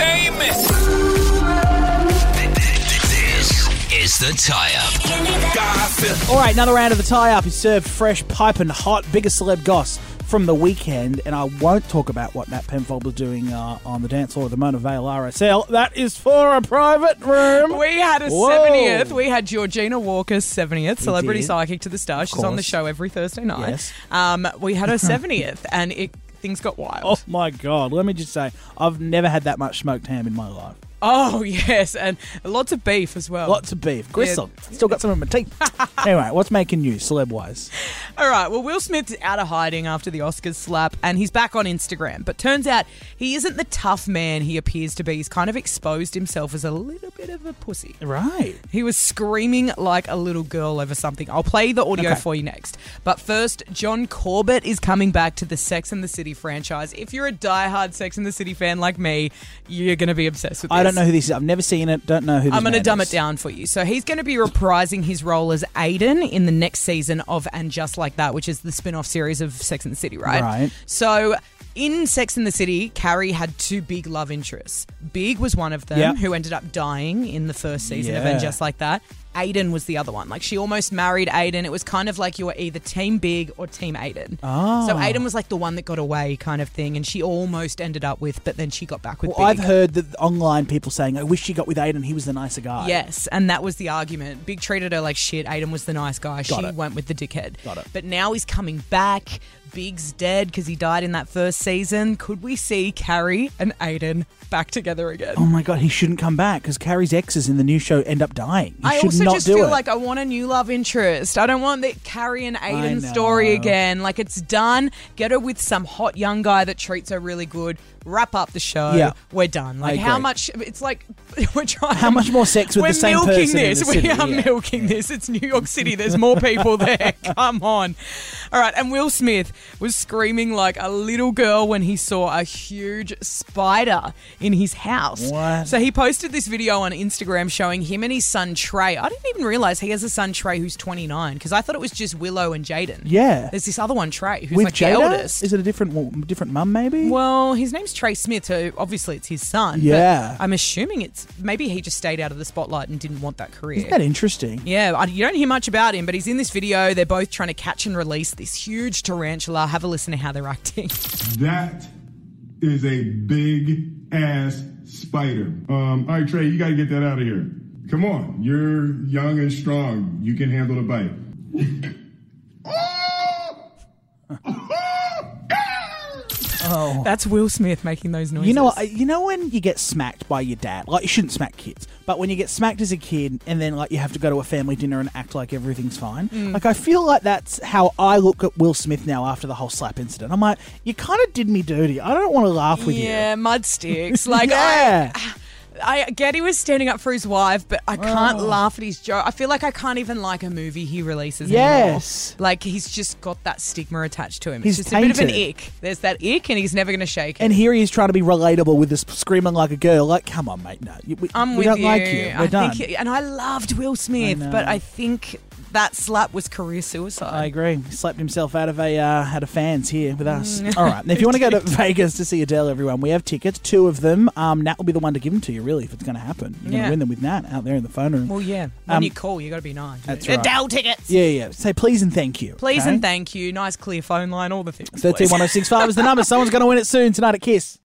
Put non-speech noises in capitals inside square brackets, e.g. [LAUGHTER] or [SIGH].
Amos. This is the tie up. Gossip. All right, another round of the tie up is served fresh, piping hot, biggest celeb goss from the weekend, and I won't talk about what Matt Penfold was doing uh, on the dance floor of the Mona Vale RSL. That is for a private room. We had a Whoa. 70th. We had Georgina Walker's 70th, celebrity did. psychic to the star. She's on the show every Thursday night. Yes. Um, we had her [LAUGHS] 70th, and it things got wild. Oh my god! Let me just say, I've never had that much smoked ham in my life. Oh, [LAUGHS] yes, and lots of beef as well. Lots of beef, gristle. Still got some in my teeth. [LAUGHS] anyway, what's making news, celeb wise? All right. Well, Will Smith's out of hiding after the Oscars slap, and he's back on Instagram. But turns out he isn't the tough man he appears to be. He's kind of exposed himself as a little bit of a pussy. Right. He was screaming like a little girl over something. I'll play the audio Okay. for you next. But first, John Corbett is coming back to the Sex and the City franchise. If you're a diehard Sex and the City fan like me, you're going to be obsessed with this. I don't know who this is. I've never seen it. Don't know who. This I'm going to dumb it down for you. So he's going to be reprising his role as Aidan in the next season of And Just Like That, which is the spin off series of Sex and the City, right? Right. So in Sex and the City, Carrie had two big love interests. Big was one of them, Yep. who ended up dying in the first season of And Just Like That. Aidan was the other one. Like she almost married Aidan. It was kind of like you were either Team Big or Team Aidan. Oh. So ah. Aidan was like the one that got away, kind of thing, and she almost ended up with, but then she got back with Well, Big. I've heard that online people saying, "I wish she got with Aidan. He was the nicer guy." Yes, and that was the argument. Big treated her like shit. Aidan was the nice guy. Got she it. went with the dickhead. Got it. But now he's coming back. Big's dead because he died in that first season. Could we see Carrie and Aidan back together again? Oh my god, he shouldn't come back because Carrie's exes in the new show end up dying. He I should also not just do feel it. like I want a new love interest. I don't want the Carrie and Aidan story again. Like it's done. Get her with some hot young guy that treats her really good. Wrap up the show. Yeah. We're done. Like how much? It's like [LAUGHS] we're trying. How much more sex with we're the same milking person in this. the city? We are Yeah. milking this. It's New York City. There's more people there. [LAUGHS] Come on. All right. And Will Smith was screaming like a little girl when he saw a huge spider in his house. What? So he posted this video on Instagram showing him and his son Trey. I didn't even realize he has a son Trey who's 29 because I thought it was just Willow and Jaden. Yeah. There's this other one Trey who's with like the eldest. Is it a different different mum? Maybe. Well, his name's Trey Smith, so obviously it's his son. but Yeah. I'm assuming it's maybe he just stayed out of the spotlight and didn't want that career. Isn't that interesting? Yeah, I- you don't hear much about him, but he's in this video. They're both trying to catch and release this huge tarantula. Have a listen to how they're acting. [LAUGHS] That is a big ass spider. Um, all right, Trey, you got to get that out of here. Come on, you're young and strong. You can handle the bite. [LAUGHS] [LAUGHS] That's Will Smith making those noises. You know, what- you know when you get smacked by your dad. Like you shouldn't smack kids, but when you get smacked as a kid, and then like you have to go to a family dinner and act like everything's fine. Mm. Like I feel like that's how I look at Will Smith now after the whole slap incident. I'm like, you kind of did me dirty. I don't want to laugh with you. yeah, you. mud sticks. [LAUGHS] Like yeah. [SIGHS] I, I get he was standing up for his wife, but I can't laugh at his joke. I feel like I can't even like a movie he releases. Yes. anymore. like he's just got that stigma attached to him. He's it's just a bit of an tainted. ick. There's that ick, and he's never going to shake it. And here he is trying to be relatable with this screaming like a girl. Like, come on, mate. No, we, I'm we with don't you. like you. We're I done. Think, and I loved Will Smith, know. but I think that slap was career suicide. I agree. He slapped himself out of a uh, out of fans here with us. Mm. All right. Now, if you want to go to [LAUGHS] Vegas to see Adele, everyone, we have tickets, two of them. Um, Nat will be the one to give them to you, really, if it's going to happen. You're going Yeah. to win them with Nat out there in the phone room. Well, yeah. When Um, you call, you got to be nice. that's right. Adele tickets. yeah, yeah. Say please and thank you. Please okay? and thank you. Nice clear phone line. All the things. please. 131065 is the number. Someone's going to win it soon tonight at KIIS.